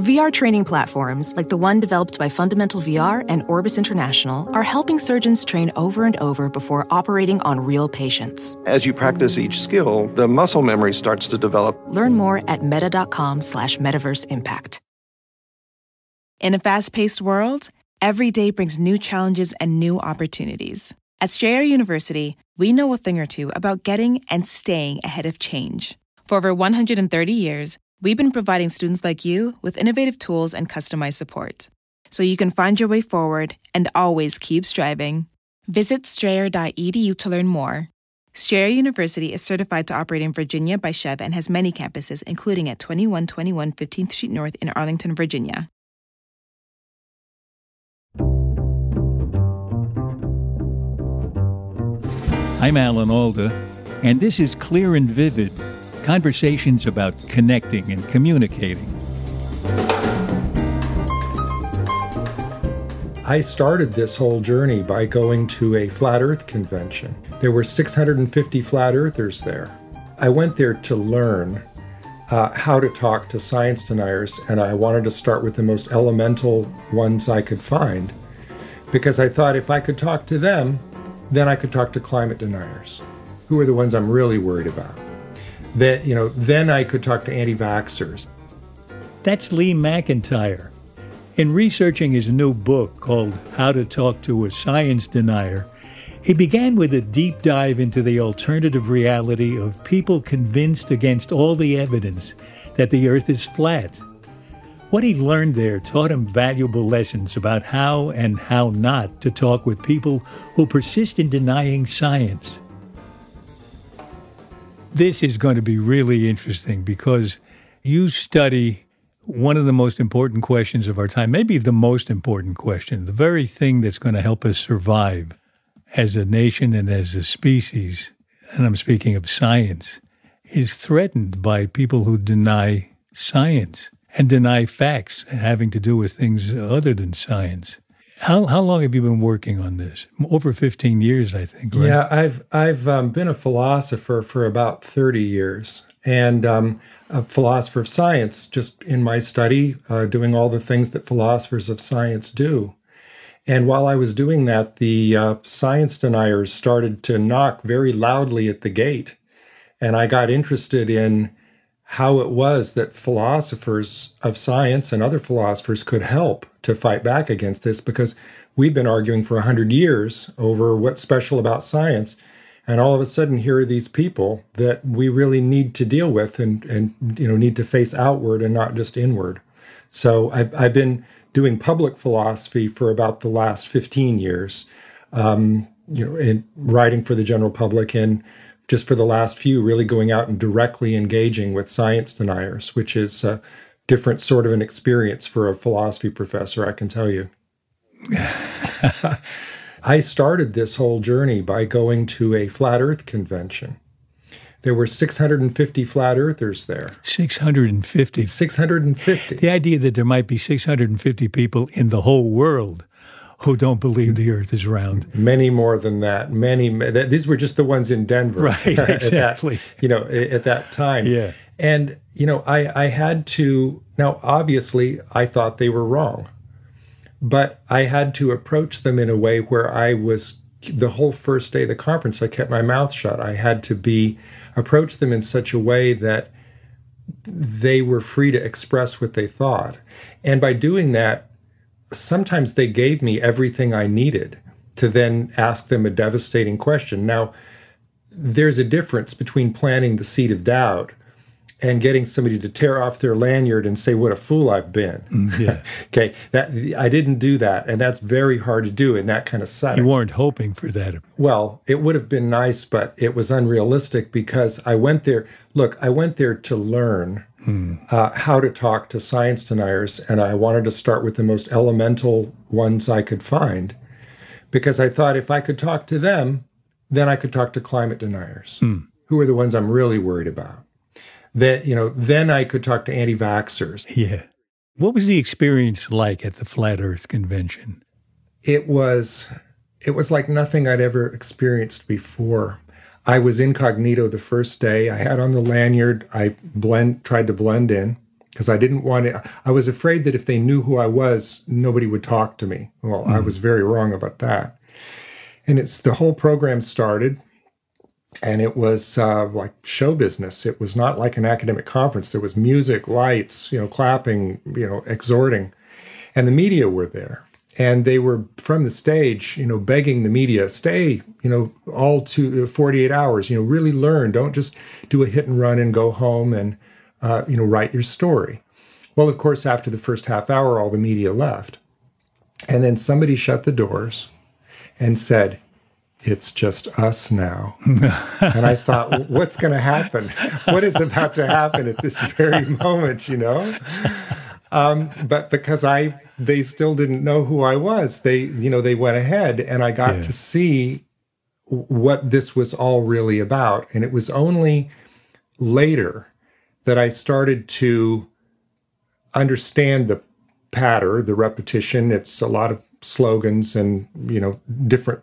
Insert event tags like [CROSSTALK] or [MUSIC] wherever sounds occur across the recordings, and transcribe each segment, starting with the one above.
VR training platforms, like the one developed by Fundamental VR and Orbis International, are helping surgeons train over and over before operating on real patients. As you practice each skill, the muscle memory starts to develop. Learn more at meta.com slash metaverse impact. In a fast paced world, every day brings new challenges and new opportunities. At Strayer University, we know a thing or two about getting and staying ahead of change. For over 130 years, we've been providing students like you with innovative tools and customized support. So you can find your way forward and always keep striving. Visit strayer.edu to learn more. Strayer University is certified to operate in Virginia by SCHEV and has many campuses, including at 2121 15th Street North in Arlington, Virginia. I'm Alan Alda, and this is Clear and Vivid conversations about connecting and communicating. I started this whole journey by going to a flat earth convention. There were 650 flat earthers there. I went there to learn uh, how to talk to science deniers, and I wanted to start with the most elemental ones I could find because I thought if I could talk to them, then I could talk to climate deniers, who are the ones I'm really worried about. That you know, then I could talk to anti-vaxxers. That's Lee McIntyre. In researching his new book called How to Talk to a Science Denier, he began with a deep dive into the alternative reality of people convinced against all the evidence that the earth is flat. What he learned there taught him valuable lessons about how and how not to talk with people who persist in denying science. This is going to be really interesting because you study one of the most important questions of our time, maybe the most important question, the very thing that's going to help us survive as a nation and as a species, and I'm speaking of science, is threatened by people who deny science and deny facts having to do with things other than science. How, how long have you been working on this? Over 15 years, I think. Right? Yeah, I've I've um, been a philosopher for about 30 years, and um, a philosopher of science, just in my study, uh, doing all the things that philosophers of science do. And while I was doing that, the uh, science deniers started to knock very loudly at the gate, and I got interested in how it was that philosophers of science and other philosophers could help to fight back against this because we've been arguing for 100 years over what's special about science and all of a sudden here are these people that we really need to deal with and and you know need to face outward and not just inward. So i've, I've been doing public philosophy for about the last 15 years um, you know in writing for the general public and just for the last few, really going out and directly engaging with science deniers, which is a different sort of an experience for a philosophy professor, I can tell you. [LAUGHS] I started this whole journey by going to a flat earth convention. There were 650 flat earthers there. 650. 650. The idea that there might be 650 people in the whole world who don't believe the earth is round. Many more than that. Many. These were just the ones in Denver. Right, [LAUGHS] exactly. that, you know, at that time. Yeah. And, you know, I, I had to, now obviously I thought they were wrong, but I had to approach them in a way where I was, the whole first day of the conference, I kept my mouth shut. I had to be, approach them in such a way that they were free to express what they thought. And by doing that, sometimes they gave me everything I needed to then ask them a devastating question. Now, there's a difference between planting the seed of doubt and getting somebody to tear off their lanyard and say what a fool I've been. Mm, yeah. [LAUGHS] okay, that I didn't do that and that's very hard to do in that kind of setting. You weren't hoping for that. Well, it would have been nice but it was unrealistic because I went there look, I went there to learn Hmm. uh, how to talk to science deniers, and I wanted to start with the most elemental ones I could find because I thought if I could talk to them, then I could talk to climate deniers, Hmm. who are the ones I'm really worried about. That you know, then I could talk to anti-vaxxers. Yeah. What was the experience like at the Flat Earth Convention? It was, it was like nothing I'd ever experienced before. I was incognito the first day. I had on the lanyard. I blend tried to blend in because I didn't want to. I was afraid that if they knew who I was, nobody would talk to me. Well, mm. I was very wrong about that. And it's the whole program started, and it was uh, like show business. It was not like an academic conference. There was music, lights, you know, clapping, you know, exhorting, and the media were there and they were from the stage you know begging the media stay you know all to uh, 48 hours you know really learn don't just do a hit and run and go home and uh, you know write your story well of course after the first half hour all the media left and then somebody shut the doors and said it's just us now. [LAUGHS] and I thought, what's going to happen? What is about to happen at this very moment, you know? Um, but because I they still didn't know who I was. They, you know, they went ahead and I got yeah. to see what this was all really about. And it was only later that I started to understand the patter, the repetition. It's a lot of slogans and, you know, different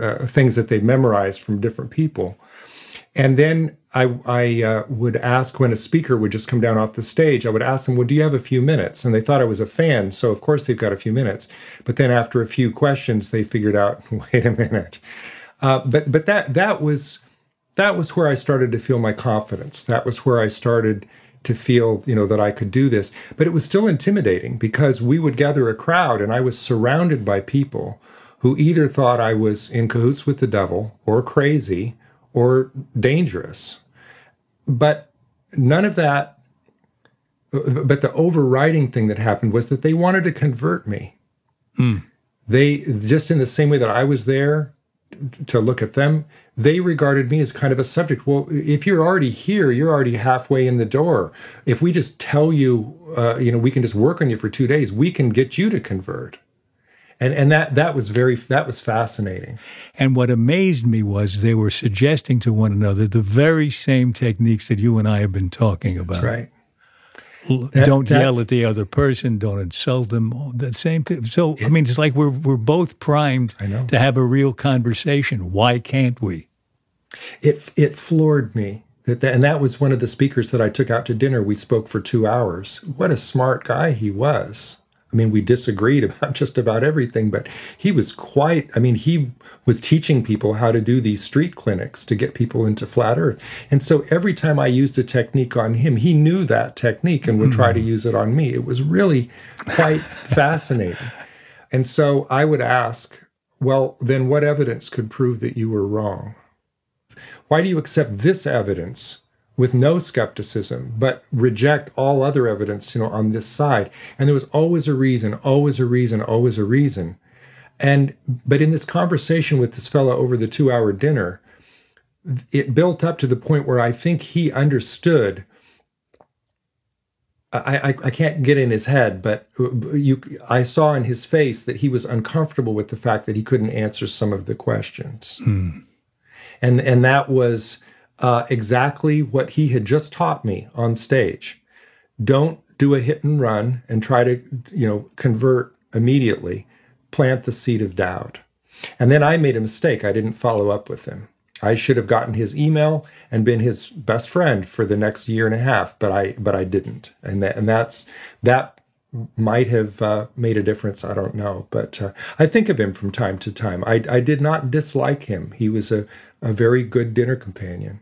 uh, things that they memorized from different people. And then I, I uh, would ask when a speaker would just come down off the stage, I would ask them, Well, do you have a few minutes? And they thought I was a fan. So, of course, they've got a few minutes. But then after a few questions, they figured out, [LAUGHS] Wait a minute. Uh, but but that that was that was where I started to feel my confidence. That was where I started to feel you know that I could do this. But it was still intimidating because we would gather a crowd and I was surrounded by people who either thought I was in cahoots with the devil or crazy or dangerous. But none of that, but the overriding thing that happened was that they wanted to convert me. Mm. They, just in the same way that I was there to look at them, they regarded me as kind of a subject. Well, if you're already here, you're already halfway in the door. If we just tell you, uh, you know, we can just work on you for two days, we can get you to convert and and that that was very that was fascinating. And what amazed me was they were suggesting to one another the very same techniques that you and I have been talking about. That's right. That, don't that, yell at the other person. Don't insult them. The same thing. So it, I mean, it's like we're we're both primed to have a real conversation. Why can't we? It it floored me that, that, and that was one of the speakers that I took out to dinner. We spoke for two hours. What a smart guy he was. I mean, we disagreed [LAUGHS] about just about everything, but he was quite, I mean, he was teaching people how to do these street clinics to get people into flat earth. And so every time I used a technique on him, he knew that technique and would try to hmm. use it on me. It was really quite [LAUGHS] fascinating. And so I would ask, well, then what evidence could prove that you were wrong? Why do you accept this evidence with no skepticism, but reject all other evidence, you know, on this side. And there was always a reason, always a reason, always a reason. And but in this conversation with this fellow over the two-hour dinner, it built up to the point where I think he understood. I, I, I can't get in his head, but you, I saw in his face that he was uncomfortable with the fact that he couldn't answer some of the questions, mm. and and that was uh, exactly what he had just taught me on stage. Don't do a hit and run and try to, you know, convert immediately. Plant the seed of doubt. And then I made a mistake. I didn't follow up with him. I should have gotten his email and been his best friend for the next year and a half, but I but I didn't. And that and that's that might have uh, made a difference. I don't know, but uh, I think of him from time to time. I, I did not dislike him. He was a, a very good dinner companion.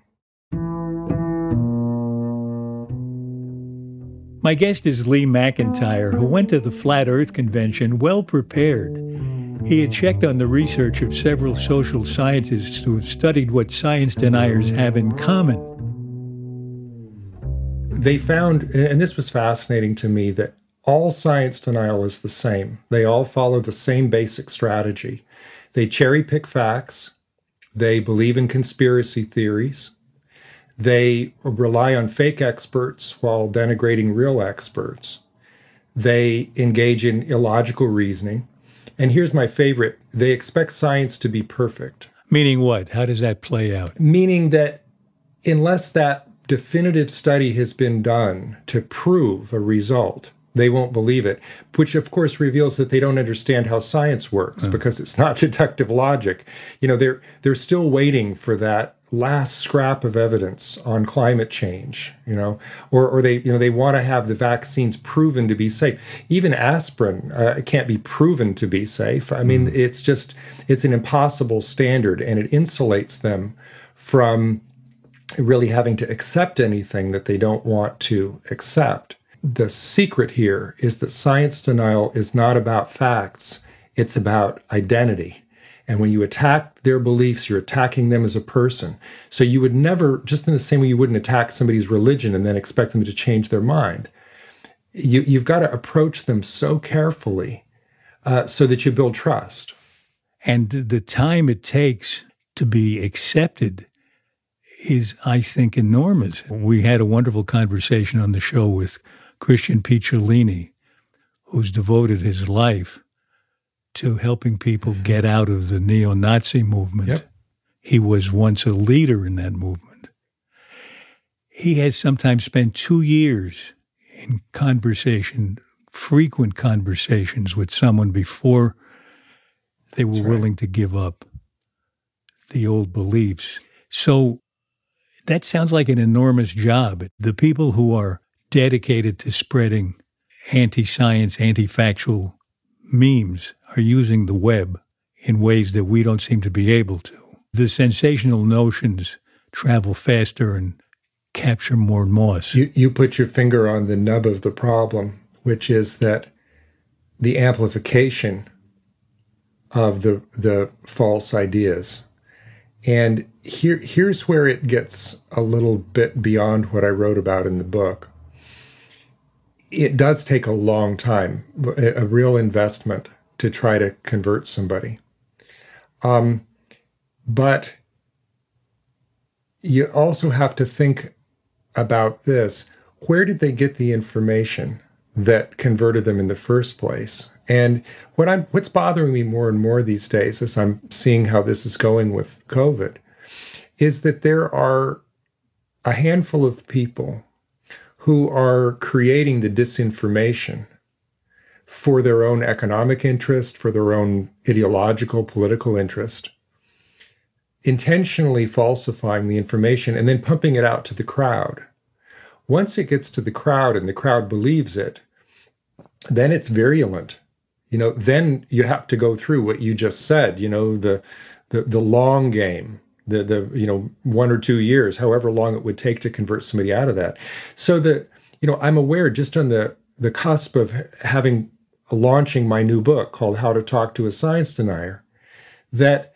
My guest is Lee McIntyre, who went to the Flat Earth Convention well prepared. He had checked on the research of several social scientists who have studied what science deniers have in common. They found, and this was fascinating to me, that all science denial is the same. They all follow the same basic strategy. They cherry pick facts, they believe in conspiracy theories, they rely on fake experts while denigrating real experts. They engage in illogical reasoning. And here's my favorite they expect science to be perfect. Meaning what? How does that play out? Meaning that unless that definitive study has been done to prove a result, they won't believe it, which of course reveals that they don't understand how science works uh. because it's not [LAUGHS] deductive logic. You know, they're they're still waiting for that last scrap of evidence on climate change, you know, or, or they, you know, they want to have the vaccines proven to be safe. Even aspirin uh, can't be proven to be safe. I mean, mm. it's just, it's an impossible standard and it insulates them from really having to accept anything that they don't want to accept. The secret here is that science denial is not about facts, it's about identity. And when you attack their beliefs, you're attacking them as a person. So you would never, just in the same way you wouldn't attack somebody's religion and then expect them to change their mind, you, have got to approach them so carefully uh, so that you build trust. And the time it takes to be accepted is, I think, enormous. We had a wonderful conversation on the show with Christian Picciolini, who's devoted his life to helping people get out of the neo Nazi movement. Yep. He was once a leader in that movement. He has sometimes spent two years in conversation, frequent conversations with someone before they were right. willing to give up the old beliefs. So that sounds like an enormous job. The people who are dedicated to spreading anti science, anti factual memes are using the web in ways that we don't seem to be able to. The sensational notions travel faster and capture more moss. You, you put your finger on the nub of the problem, which is that the amplification of the the false ideas. And here here's where it gets a little bit beyond what I wrote about in the book it does take a long time, a real investment to try to convert somebody. Um, but you also have to think about this where did they get the information that converted them in the first place? And what I'm what's bothering me more and more these days as I'm seeing how this is going with COVID is that there are a handful of people who are creating the disinformation for their own economic interest, for their own ideological, political interest, intentionally falsifying the information and then pumping it out to the crowd. Once it gets to the crowd and the crowd believes it, then it's virulent. You know, then you have to go through what you just said, you know, the the, the long game the the you know one or two years, however long it would take to convert somebody out of that. So the you know I'm aware just on the the cusp of having launching my new book called How to Talk to a Science Denier that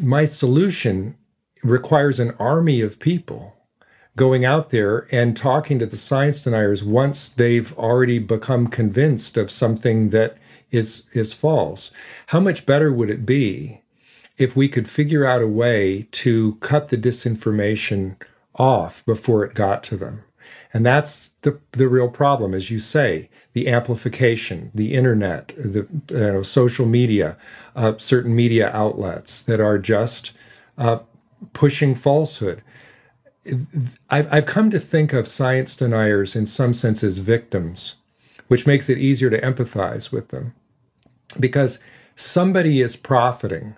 my solution requires an army of people going out there and talking to the science deniers once they've already become convinced of something that is is false how much better would it be if we could figure out a way to cut the disinformation off before it got to them. And that's the, the real problem, as you say, the amplification, the internet, the you know, social media, uh, certain media outlets that are just uh, pushing falsehood. I've, I've come to think of science deniers in some sense as victims, which makes it easier to empathize with them. Because somebody is profiting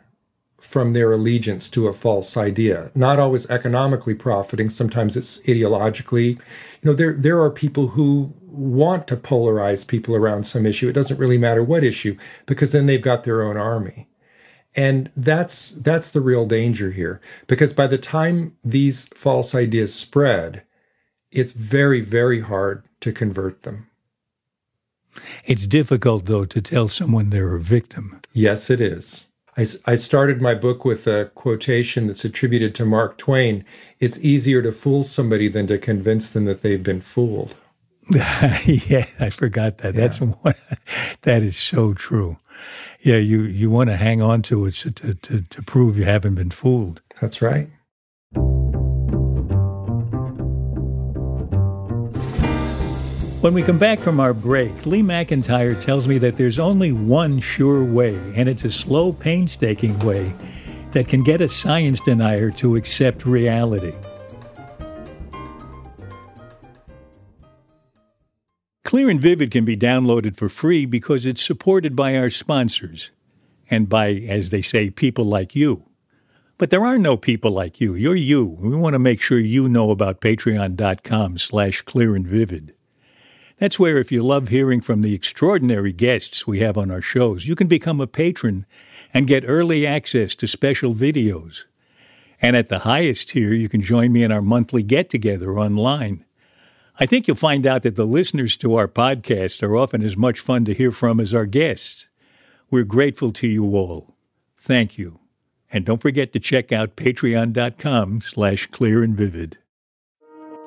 from their allegiance to a false idea. Not always economically profiting, sometimes it's ideologically. You know, there there are people who want to polarize people around some issue. It doesn't really matter what issue because then they've got their own army. And that's that's the real danger here because by the time these false ideas spread, it's very very hard to convert them. It's difficult though to tell someone they're a victim. Yes, it is. I, I started my book with a quotation that's attributed to Mark Twain. It's easier to fool somebody than to convince them that they've been fooled. [LAUGHS] yeah, I forgot that. Yeah. That's one, [LAUGHS] that is so true. Yeah, you you want to hang on to it to, to to prove you haven't been fooled. That's right. When we come back from our break, Lee McIntyre tells me that there's only one sure way, and it's a slow, painstaking way that can get a science denier to accept reality. Clear and Vivid can be downloaded for free because it's supported by our sponsors and by, as they say, people like you. But there are no people like you. You're you. We want to make sure you know about patreon.com slash clear and vivid. That's where if you love hearing from the extraordinary guests we have on our shows, you can become a patron and get early access to special videos. And at the highest tier, you can join me in our monthly get together online. I think you'll find out that the listeners to our podcast are often as much fun to hear from as our guests. We're grateful to you all. Thank you. And don't forget to check out patreon.com slash clear and vivid.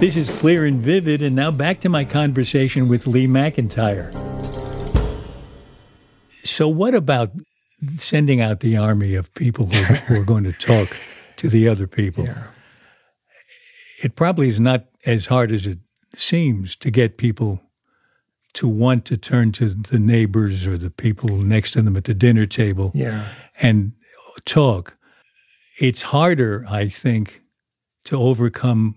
This is Clear and Vivid, and now back to my conversation with Lee McIntyre. So, what about sending out the army of people who, who are going to talk to the other people? Yeah. It probably is not as hard as it seems to get people to want to turn to the neighbors or the people next to them at the dinner table Yeah. and talk. It's harder, I think, to overcome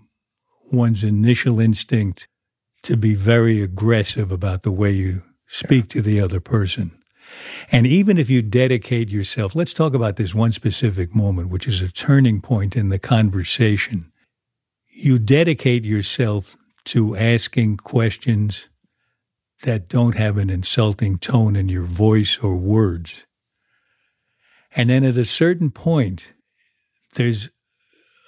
one's initial instinct to be very aggressive about the way you speak to the other person. And even if you dedicate yourself, let's talk about this one specific moment, which is a turning point in the conversation. You dedicate yourself to asking questions that don't have an insulting tone in your voice or words. And then at a certain point, there's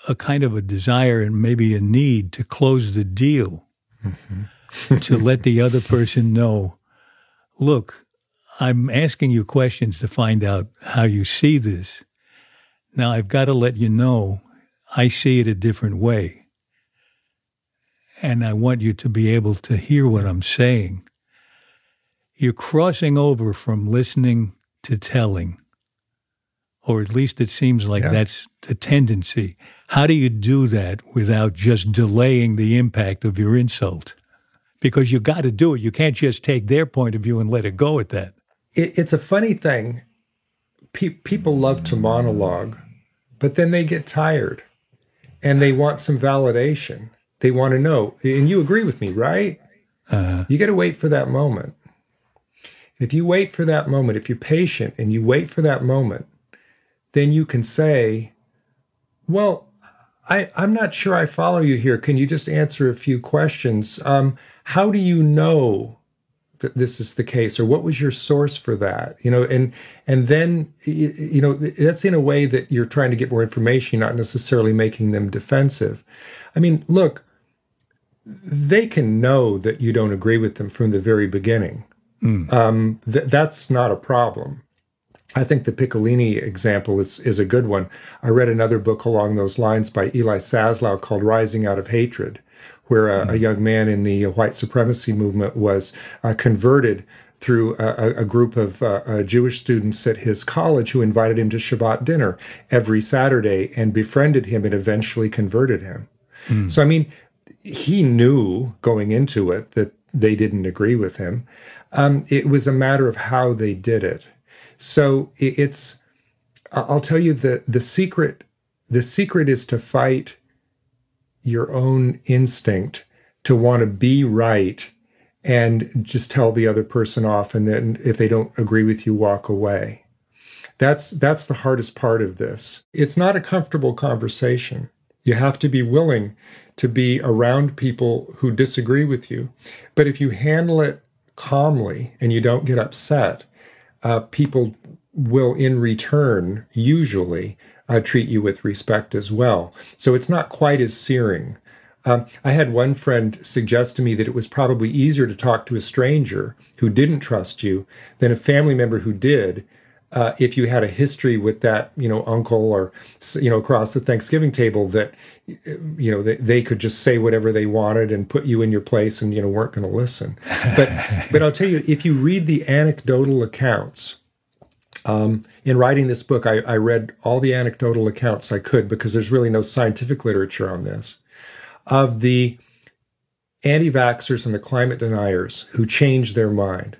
a kind of a desire and maybe a need to close the deal, mm-hmm. to let the other person know, look, I'm asking you questions to find out how you see this. Now I've got to let you know I see it a different way. And I want you to be able to hear what I'm saying. You're crossing over from listening to telling or at least it seems like Yeah. that's the tendency. How do you do that without just delaying the impact of your insult? Because you got to do it. You can't just take their point of view and let it go at that. It, it's a funny thing. Pe- people love to monologue, but then they get tired and they want some validation. They want to know. And you agree with me, right? Uh-huh. You got to wait for that moment. If you wait for that moment, if you're patient and you wait for that moment, then you can say, Well, I, I'm not sure I follow you here. Can you just answer a few questions? Um, how do you know that this is the case, or what was your source for that? You know, and and then you know that's in a way that you're trying to get more information, not necessarily making them defensive. I mean, look, they can know that you don't agree with them from the very beginning. Um, th- that's not a problem. I think the Picciolini example is is a good one. I read another book along those lines by Eli Saslow called "Rising Out of Hatred," where a, a young man in the white supremacy movement was uh, converted through a, a- group of uh, uh, Jewish students at his college who invited him to Shabbat dinner every Saturday and befriended him and eventually converted him. So I mean, he knew going into it that they didn't agree with him. Um, it was a matter of how they did it. So it's, I'll tell you the the secret. The secret is to fight your own instinct to want to be right and just tell the other person off and then if they don't agree with you walk away. That's that's the hardest part of this. It's not a comfortable conversation. You have to be willing to be around people who disagree with you. But if you handle it calmly and you don't get upset uh, people will, in return, usually uh, treat you with respect as well. So it's not quite as searing. Um, I had one friend suggest to me that it was probably easier to talk to a stranger who didn't trust you than a family member who did. Uh, if you had a history with that, you know, uncle or you know, across the Thanksgiving table, that you know they, they could just say whatever they wanted and put you in your place, and you know weren't going to listen. But [LAUGHS] but I'll tell you, if you read the anecdotal accounts um, in writing this book, I, I, read all the anecdotal accounts I could because there's really no scientific literature on this of the anti vaxxers and the climate deniers who changed their mind.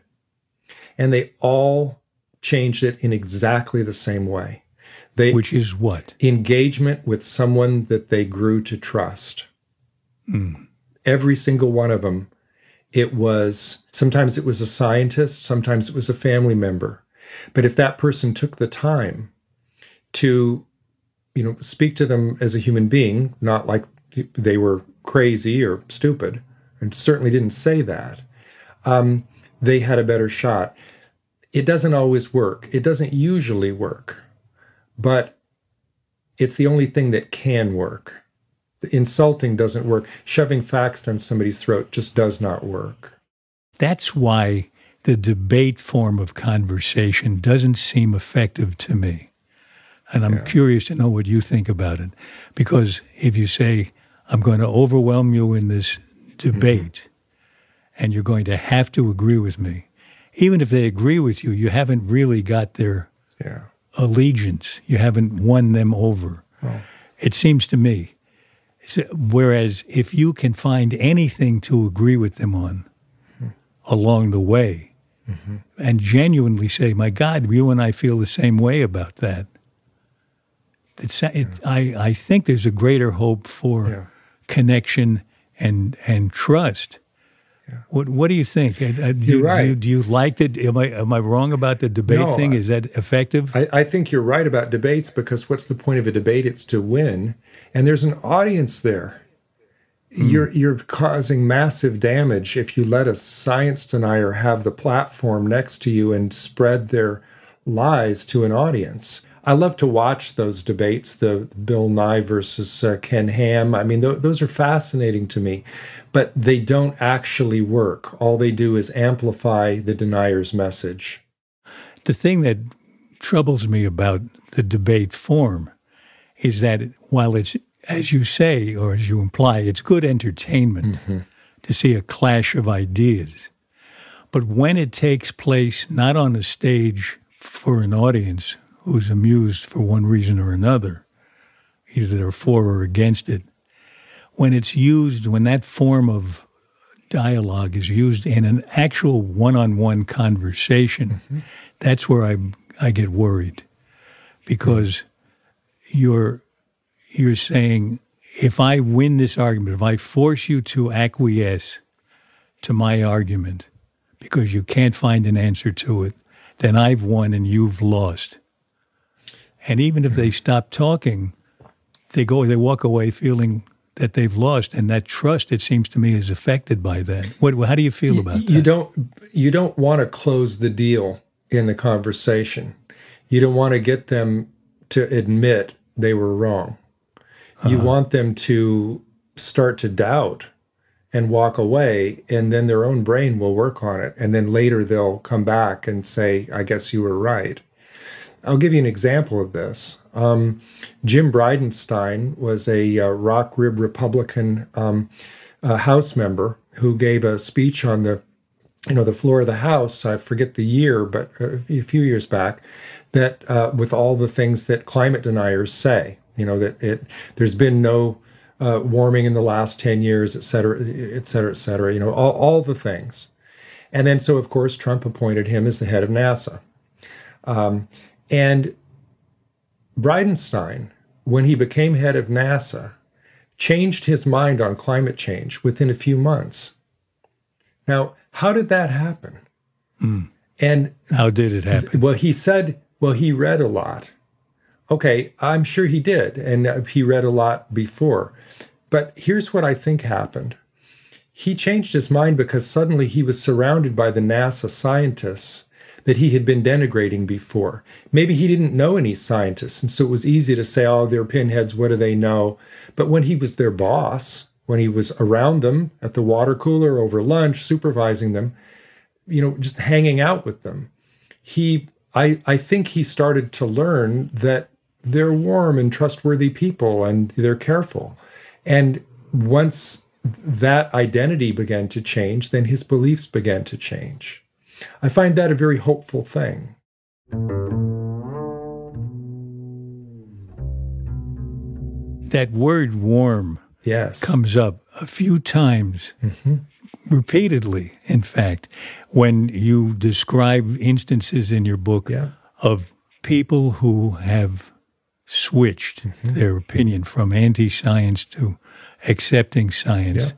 And they all changed it in exactly the same way. They, Which is what? Engagement with someone that they grew to trust. Mm. Every single one of them. It was sometimes it was a scientist, sometimes it was a family member. But if that person took the time to, you know, speak to them as a human being, not like they were crazy or stupid, and certainly didn't say that, um, they had a better shot. It doesn't always work. It doesn't usually work, but it's the only thing that can work. Insulting doesn't work. Shoving facts down somebody's throat just does not work. That's why the debate form of conversation doesn't seem effective to me. And I'm yeah. curious to know what you think about it. Because if you say, I'm going to overwhelm you in this debate, mm-hmm. and you're going to have to agree with me, even if they agree with you, you haven't really got their yeah. allegiance. You haven't won them over. Oh. It seems to me. Whereas if you can find anything to agree with them on mm-hmm. along the way, mm-hmm. and genuinely say, "My God, you and I feel the same way about that." It, yeah. I, I think there's a greater hope for yeah. connection and and trust. Yeah. What What do you think? Uh, uh, do, you're right. Do you, do you like it? Am I am I wrong about the debate no, thing? Is that effective? I, I think you're right about debates because what's the point of a debate? It's to win, and there's an audience there. Mm. You're you're causing massive damage if you let a science denier have the platform next to you and spread their lies to an audience. I love to watch those debates, the Bill Nye versus uh, Ken Ham. I mean, th- those are fascinating to me, but they don't actually work. All they do is amplify the denier's message. The thing that troubles me about the debate form is that while it's as you say, or as you imply, it's good entertainment mm-hmm. to see a clash of ideas. But when it takes place not on a stage for an audience who's amused for one reason or another, either they're for or against it, when it's used, when that form of dialogue is used in an actual one on one conversation, mm-hmm. that's where I, I get worried because you're you're saying if I win this argument, if I force you to acquiesce to my argument because you can't find an answer to it, then I've won and you've lost. And even if they stop talking, they go, they walk away feeling that they've lost, and that trust, it seems to me, is affected by that. What, how do you feel about you, that? You don't, you don't want to close the deal in the conversation. You don't want to get them to admit they were wrong. You uh-huh. want them to start to doubt and walk away, and then their own brain will work on it. And then later they'll come back and say, I guess you were right. I'll give you an example of this. Um, Jim Bridenstine was a uh, rock rib Republican um, uh, House member who gave a speech on the you know the floor of the house i forget the year but a few years back that uh, with all the things that climate deniers say you know that it there's been no uh, warming in the last 10 years et cetera et cetera et cetera you know all, all the things and then so of course trump appointed him as the head of nasa um, and bridenstine when he became head of nasa changed his mind on climate change within a few months. Now how did that happen? Mm. and how did it happen? well he said well he read a lot. Okay, I'm sure he did, and he read a lot before. But here's what I think happened. He changed his mind because suddenly he was surrounded by the NASA scientists that he had been denigrating before. Maybe he didn't know any scientists, and so it was easy to say, oh, they're pinheads, what do they know? But when he was their boss, when he was around them at the water cooler over lunch, supervising them, you know, just hanging out with them, he I, I think he started to learn that they're warm and trustworthy people and they're careful. And once that identity began to change, then his beliefs began to change. I find that a very hopeful thing. That word warm yes. comes up a few times, mm-hmm. repeatedly, in fact, when you describe instances in your book yeah. of people who have switched mm-hmm. their opinion from anti science to accepting science. Yeah.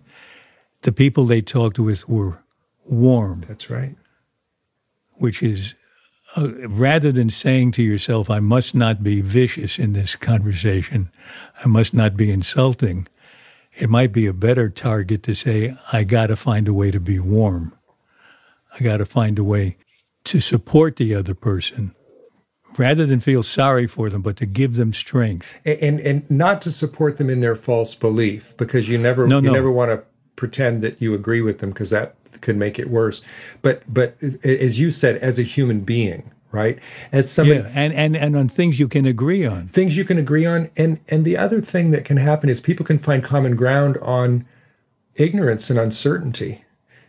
The people they talked with were warm. That's right. Which is uh, rather than saying to yourself, I must not be vicious in this conversation, I must not be insulting, it might be a better target to say, I got to find a way to be warm. I got to find a way to support the other person rather than feel sorry for them, but to give them strength. And, and, and not to support them in their false belief, because you never no, you no. never want to pretend that you agree with them, because that could make it worse. But but as you said, as a human being, right? As somebody, yeah, and and and on things you can agree on, things you can agree on, and and the other thing that can happen is people can find common ground on ignorance and uncertainty.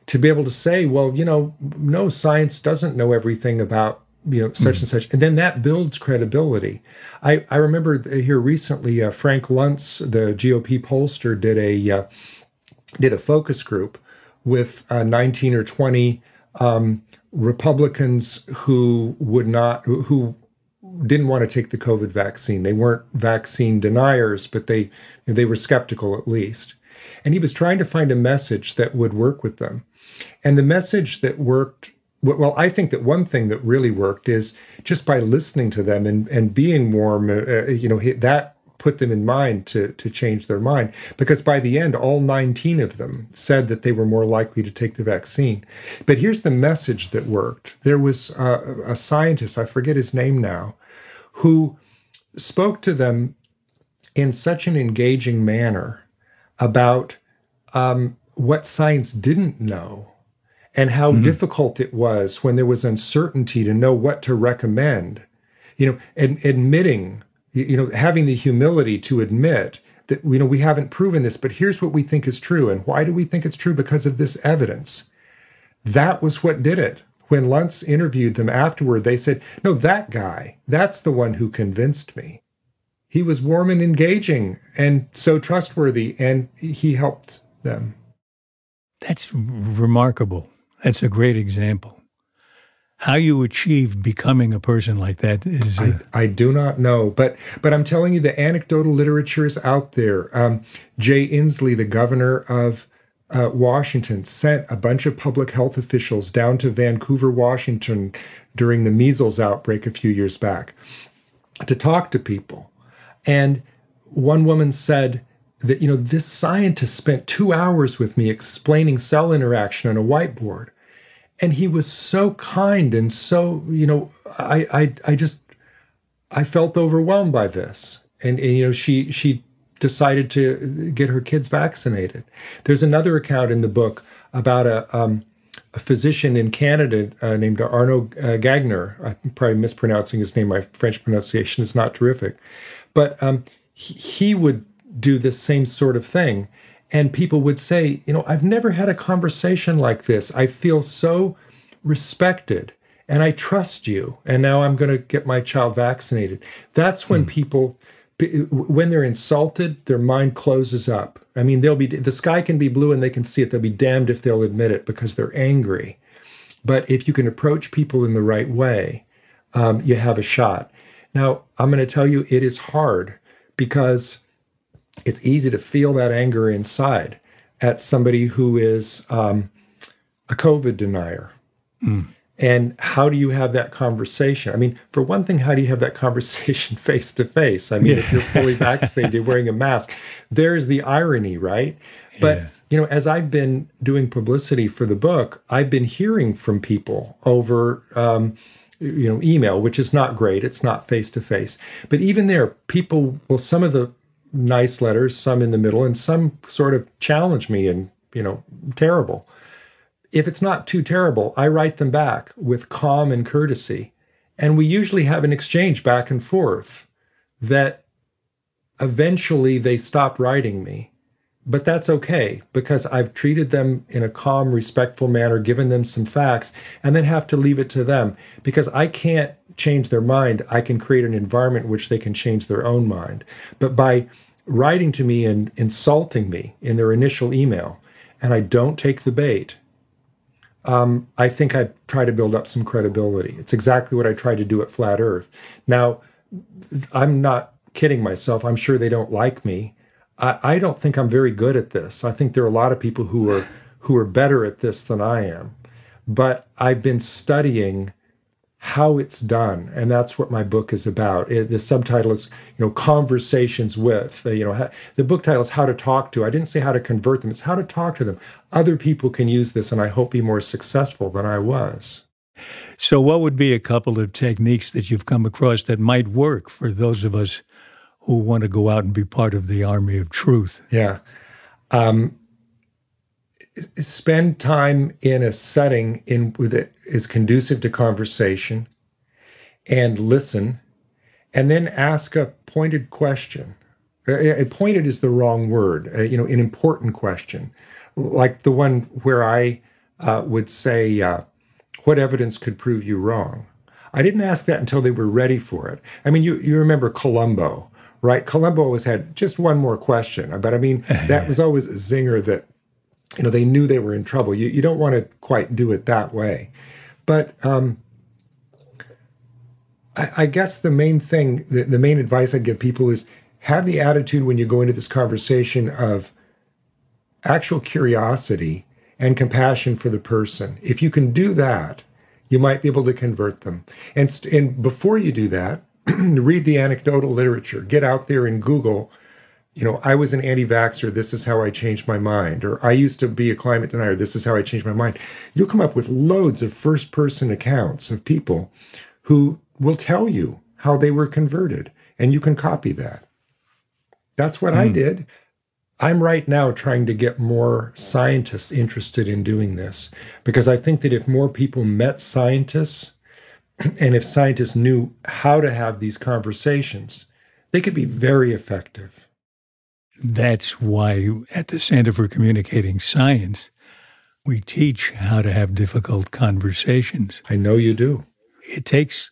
To be able to say, well, you know, no, science doesn't know everything about you know such mm. and such and then that builds credibility i i remember here recently uh, frank luntz the gop pollster did a uh, did a focus group with uh, 19 or 20 um, republicans who would not who didn't want to take the covid vaccine. They weren't vaccine deniers but they they were skeptical at least. And he was trying to find a message that would work with them. And the message that worked well, I think that one thing that really worked is just by listening to them and, and being warm, uh, uh you know, that put them in mind to, to change their mind. Because by the end, all 19 of them said that they were more likely to take the vaccine. But here's the message that worked there was a, a scientist, I forget his name now, who spoke to them in such an engaging manner about um, what science didn't know and how mm-hmm. difficult it was when there was uncertainty to know what to recommend. You know, ad- admitting, you know, having the humility to admit that you know we haven't proven this, but here's what we think is true, and why do we think it's true? Because of this evidence. That was what did it. When Luntz interviewed them afterward, they said, "No, that guy, that's the one who convinced me." He was warm and engaging and so trustworthy, and he helped them. That's remarkable. That's a great example. How you achieve becoming a person like that is. Uh, I, I, do not know, but but I'm telling you, the anecdotal literature is out there. Um, Jay Inslee, the governor of uh, Washington, sent a bunch of public health officials down to Vancouver, Washington, during the measles outbreak a few years back, to talk to people, and one woman said that you know this scientist spent two hours with me explaining cell interaction on a whiteboard and he was so kind and so you know i i, I just i felt overwhelmed by this and, and you know she she decided to get her kids vaccinated there's another account in the book about a um, a physician in Canada uh, named Arnaud uh, Gagneur. I'm probably mispronouncing his name. My French pronunciation is not terrific, but um, he, he would do this same sort of thing. And people would say, you know, I've never had a conversation like this. I feel so respected and I trust you. And now I'm going to get my child vaccinated. That's when mm. people, when they're insulted, their mind closes up. I mean, they'll be, the sky can be blue and they can see it. They'll be damned if they'll admit it because they're angry. But if you can approach people in the right way, um, you have a shot. Now, I'm going to tell you, it is hard because it's easy to feel that anger inside at somebody who is um, a COVID denier. Mm. And how do you have that conversation? I mean, for one thing, how do you have that [LAUGHS] conversation face to face? I mean, yeah. if you're fully [LAUGHS] vaccinated, you're wearing a mask. There's the irony, right? But yeah. you know, as I've been doing publicity for the book, I've been hearing from people over, um, you know, email, which is not great. It's not face to face. But even there, people, well, some of the nice letters, some in the middle, and some sort of challenge me and, you know, terrible. If it's not too terrible, I write them back with calm and courtesy. And we usually have an exchange back and forth that eventually they stop writing me but that's okay because I've treated them in a calm, respectful manner, given them some facts, and then have to leave it to them because I can't change their mind. I can create an environment in which they can change their own mind. But by writing to me and insulting me in their initial email, and I don't take the bait, um, I think I try to build up some credibility. It's exactly what I tried to do at Flat Earth. Now, I'm not kidding myself. I'm sure they don't like me. I, I don't think I'm very good at this. I think there are a lot of people who are who are better at this than I am. But I've been studying how it's done, and that's what my book is about. It, the subtitle is, you know, conversations with. Uh, you know, ha, the book title is how to talk to. I didn't say how to convert them; it's how to talk to them. Other people can use this, and I hope be more successful than I was. So, what would be a couple of techniques that you've come across that might work for those of us who want to go out and be part of the army of truth. Yeah. Um, spend time in a setting in that is conducive to conversation and listen and then ask a pointed question. A pointed is the wrong word uh, you know an important question. Like the one where i uh, would say uh, what evidence could prove you wrong? I didn't ask that until they were ready for it. I mean you, you remember columbo right? Columbo always had just one more question, but I mean, that [LAUGHS] was always a zinger that, you know, they knew they were in trouble. You, you don't want to quite do it that way. But um, I, I guess the main thing, the, the main advice I'd give people is have the attitude when you go into this conversation of actual curiosity and compassion for the person. If you can do that, you might be able to convert them. And, and before you do that, [CLEARS THROAT] read the anecdotal literature, get out there and Google, you know, I was an anti vaxxer, this is how I changed my mind, or I used to be a climate denier, this is how I changed my mind. You'll come up with loads of first person accounts of people who will tell you how they were converted, and you can copy that. That's what mm. I hmm. did. I'm right now trying to get more scientists interested in doing this because I think that if more people met scientists, [CLEARS THROAT] and if scientists knew how to have these conversations, they could be very effective. That's why at the Center for Communicating Science, we teach how to have difficult conversations. I know you do. It takes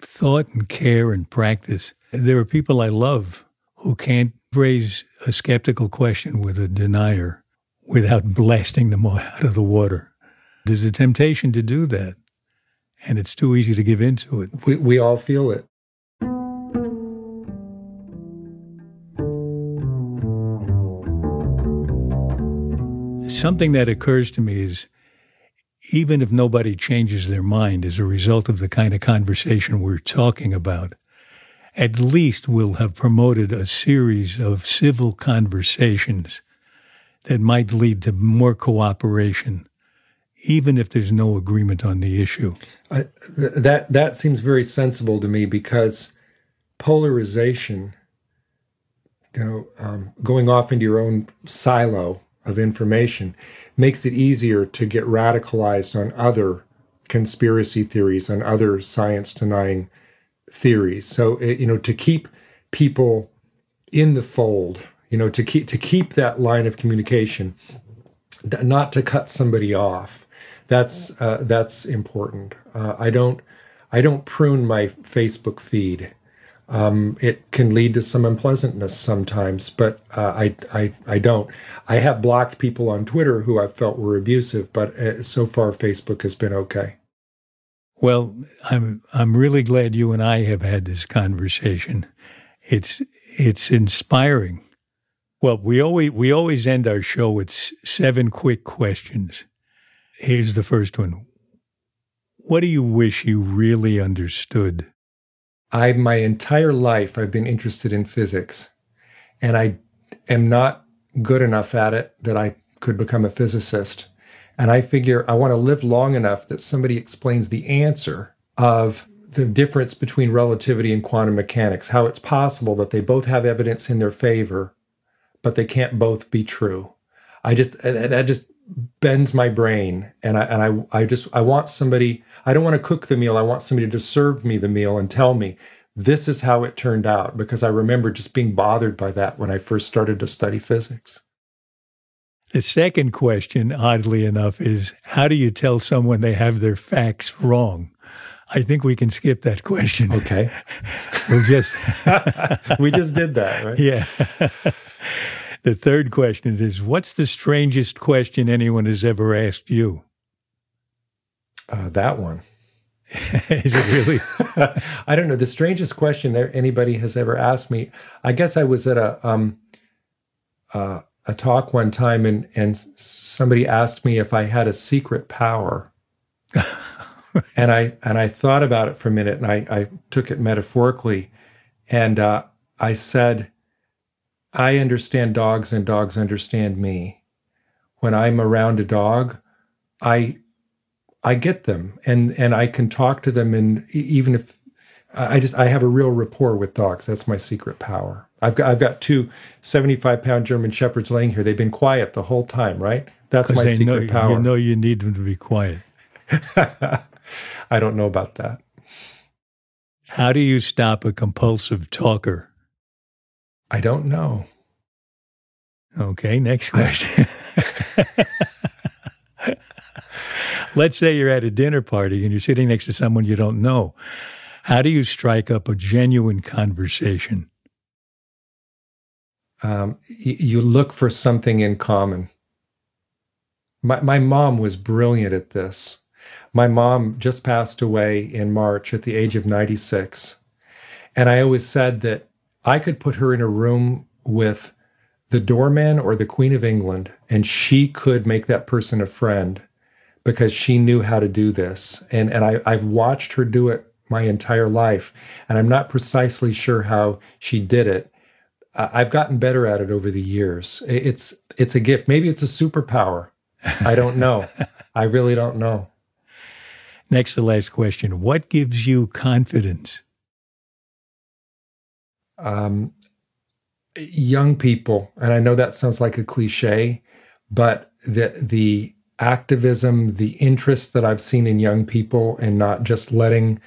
thought and care and practice. There are people I love who can't raise a skeptical question with a denier without blasting them [LAUGHS] out of the water. There's a temptation to do that and it's too easy to give into it. We, we all feel it. Something that occurs to me is even if nobody changes their mind as a result of the kind of conversation we're talking about, at least we'll have promoted a series of civil conversations that might lead to more cooperation even if there's no agreement on the issue. Th- that that seems very sensible to me because polarization, you know, um, going off into your own silo of information, makes it easier to get radicalized on other conspiracy theories, on other science denying theories. So you know, to keep people in the fold, you know, to keep to keep that line of communication, not to cut somebody off that's uh, that's important. Uh, I don't I don't prune my Facebook feed. Um, it can lead to some unpleasantness sometimes, but uh, I, I I don't. I have blocked people on Twitter who I felt were abusive, but uh, so far Facebook has been okay. Well, I'm I'm really glad you and I have had this conversation. It's it's inspiring. Well, we always we always end our show with seven quick questions. Here's the first one. What do you wish you really understood? I my entire life I've been interested in physics and I am not good enough at it that I could become a physicist. And I figure I want to live long enough that somebody explains the answer of the difference between relativity and quantum mechanics, how it's possible that they both have evidence in their favor, but they can't both be true. I just that just bends my brain and I and I I just I want somebody I don't want to cook the meal I want somebody to serve me the meal and tell me this is how it turned out because I remember just being bothered by that when I first started to study physics. The second question oddly enough is how do you tell someone they have their facts wrong? I think we can skip that question. Okay. [LAUGHS] we'll just [LAUGHS] We just did that, right? [LAUGHS] Yeah. The third question is What's the strangest question anyone has ever asked you? Uh, that one. [LAUGHS] is it really? [LAUGHS] I don't know. The strangest question anybody has ever asked me. I guess I was at a um, uh, a talk one time, and and somebody asked me if I had a secret power, [LAUGHS] and I and I thought about it for a minute, and I I took it metaphorically, and uh, I said, I understand dogs and dogs understand me. When I'm around a dog, I I get them and and I can talk to them and even if I just I have a real rapport with dogs. That's my secret power. I've got I've got two 75 pound German shepherds laying here. They've been quiet the whole time, right? That's my secret know, power. You know you need them to be quiet. [LAUGHS] I don't know about that. How do you stop a compulsive talker? I don't know. Okay, next question. [LAUGHS] Let's say you're at a dinner party and you're sitting next to someone you don't know. How do you strike up a genuine conversation? Um, you look for something in common. My, my mom was brilliant at this. My mom just passed away in March at the age of 96. And I always said that I could put her in a room with the doorman or the Queen of England, and she could make that person a friend because she knew how to do this. And, and I, I've watched her do it my entire life. And I'm not precisely sure how she did it. I've gotten better at it over the years. It's it's a gift. Maybe it's a superpower. I don't know. [LAUGHS] I really don't know. Next to last question. What gives you confidence? Um, young people, and I know that sounds like a cliche, but the the activism, the interest that I've seen in young people, and not just letting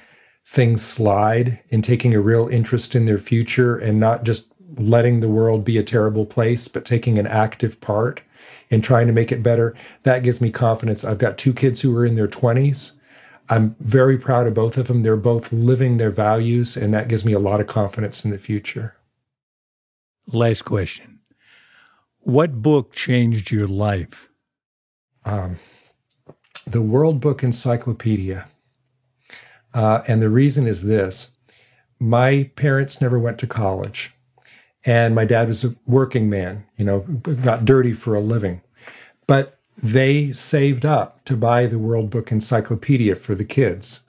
things slide and taking a real interest in their future, and not just letting the world be a terrible place, but taking an active part in trying to make it better. That gives me confidence. I've got two kids who are in their 20s. I'm very proud of both of them. They're both living their values, and that gives me a lot of confidence in the future. Last question What book changed your life? Um, the World Book Encyclopedia. Uh, and the reason is this my parents never went to college, and my dad was a working man, you know, got dirty for a living. But they saved up to buy the World Book Encyclopedia for the kids.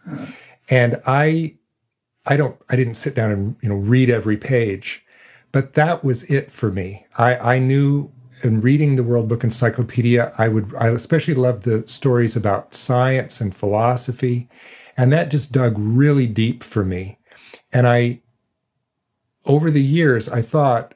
And I I don't I didn't sit down and you know read every page, but that was it for me. I, I knew in reading the World Book Encyclopedia, I would I especially loved the stories about science and philosophy. And that just dug really deep for me. And I over the years I thought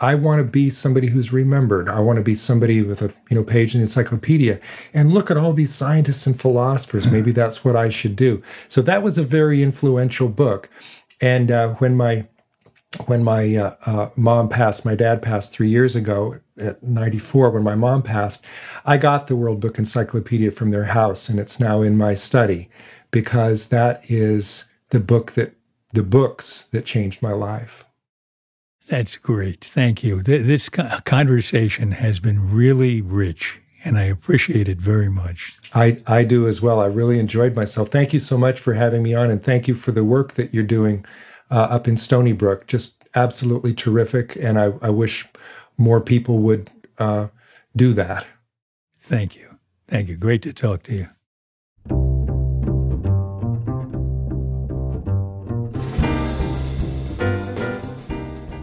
I want to be somebody who's remembered. I want to be somebody with a you know page in the encyclopedia and look at all these scientists and philosophers. Maybe that's what I should do. So that was a very influential book. And uh, when my when my uh, uh, mom passed, my dad passed three years ago at 94. When my mom passed, I got the World Book Encyclopedia from their house, and it's now in my study because that is the book that the books that changed my life. That's great. Thank you. This conversation has been really rich, and I appreciate it very much. I, I do as well. I really enjoyed myself. Thank you so much for having me on, and thank you for the work that you're doing uh, up in Stony Brook. Just absolutely terrific, and I, I wish more people would uh, do that. Thank you. Thank you. Great to talk to you.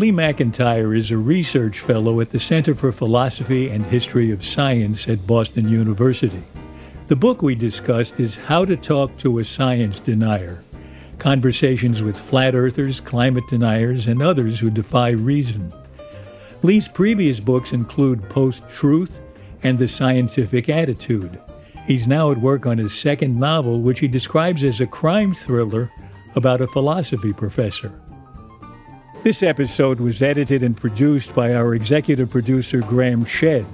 Lee McIntyre is a research fellow at the Center for Philosophy and History of Science at Boston University. The book we discussed is How to Talk to a Science Denier Conversations with Flat Earthers, Climate Deniers, and others who defy reason. Lee's previous books include Post Truth and The Scientific Attitude. He's now at work on his second novel, which he describes as a crime thriller about a philosophy professor. This episode was edited and produced by our executive producer, Graham Chedd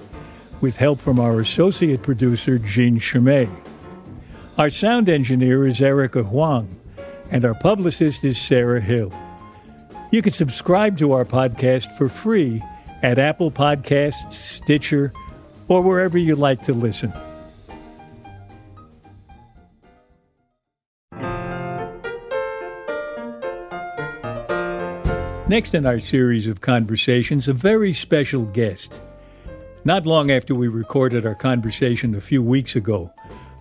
with help from our associate producer, Jean Chimay. Our sound engineer is Erica Huang, and our publicist is Sarah Hill. You can subscribe to our podcast for free at Apple Podcasts, Stitcher, or wherever you like to listen. Next in our series of conversations, a very special guest. Not long after we recorded our conversation a few weeks ago,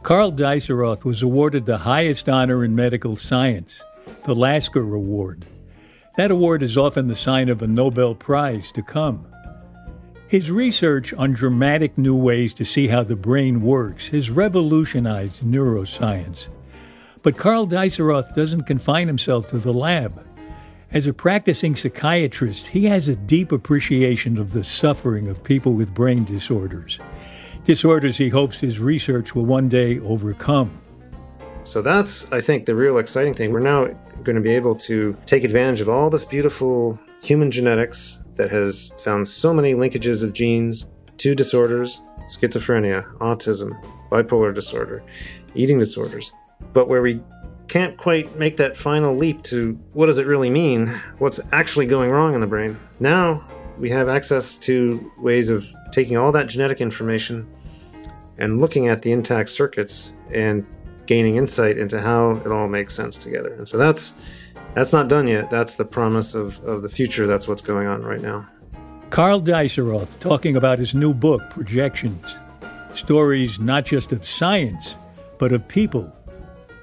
Karl Deisseroth was awarded the highest honor in medical science, the Lasker Award. That award is often the sign of a Nobel Prize to come. His research on dramatic new ways to see how the brain works has revolutionized neuroscience. But Karl Deisseroth doesn't confine himself to the lab. As a practicing psychiatrist, he has a deep appreciation of the suffering of people with brain disorders. Disorders he hopes his research will one day overcome. So that's, I think, the real exciting thing. We're now going to be able to take advantage of all this beautiful human genetics that has found so many linkages of genes to disorders schizophrenia, autism, bipolar disorder, eating disorders. But where we can't quite make that final leap to what does it really mean? What's actually going wrong in the brain? Now we have access to ways of taking all that genetic information and looking at the intact circuits and gaining insight into how it all makes sense together. And so that's that's not done yet. That's the promise of, of the future. That's what's going on right now. Karl Deisseroth talking about his new book, Projections. Stories not just of science, but of people